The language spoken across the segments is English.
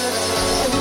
Yeah.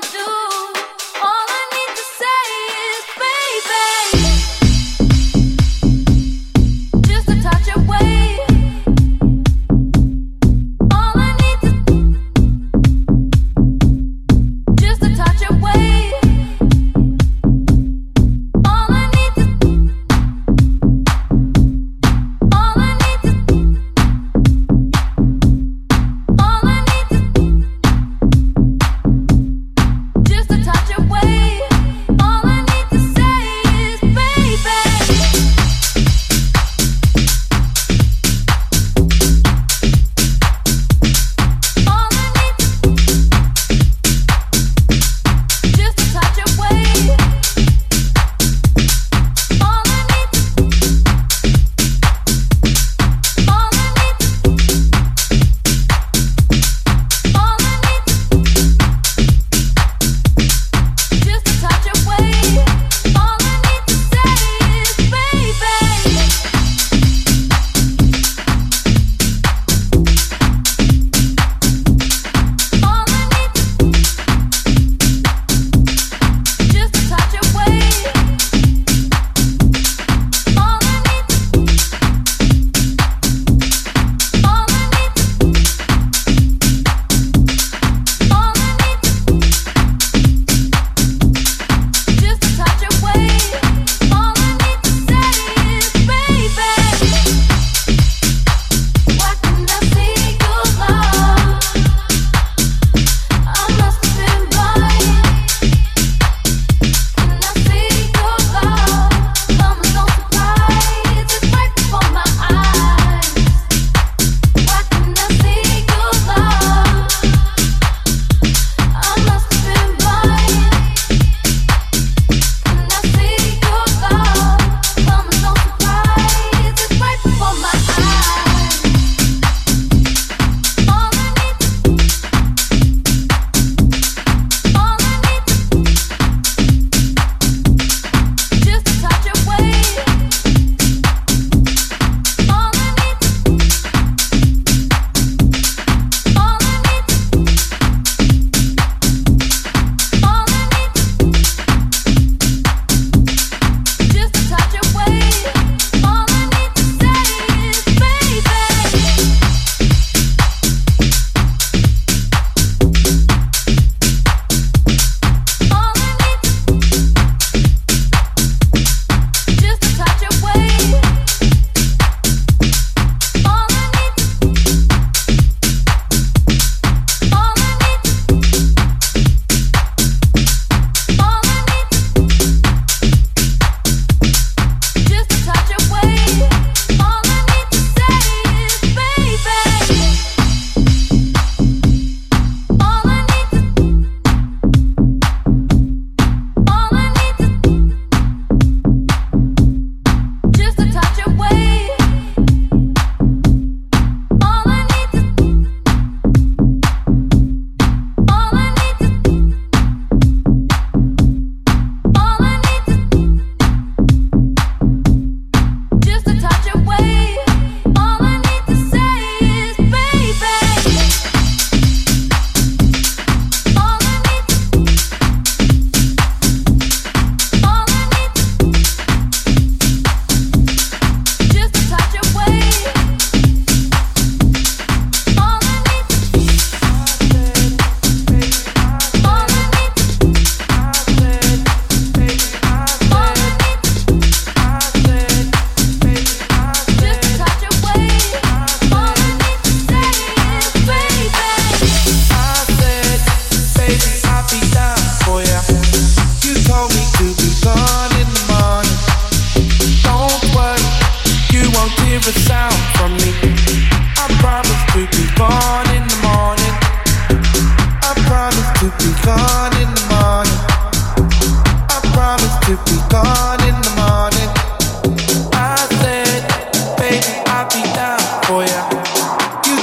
Do.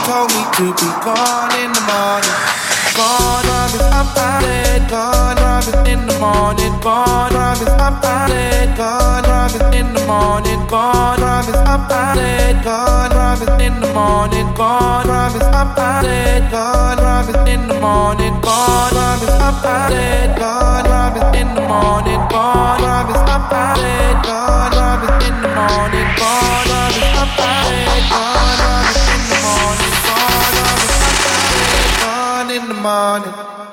told me to be gone in the morning. Gone promise I'm out. Gone promise in the morning. Gone promise I'm out. Gone promise in the morning. Gone promise I'm out. Gone promise in the morning. Gone promise I'm out. Gone promise in the morning. Gone promise I'm out. Gone promise in the morning. Gone I'm. Gone in the morning. Gone I'm. Gone in the morning. الرحمن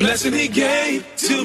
blessing he gave to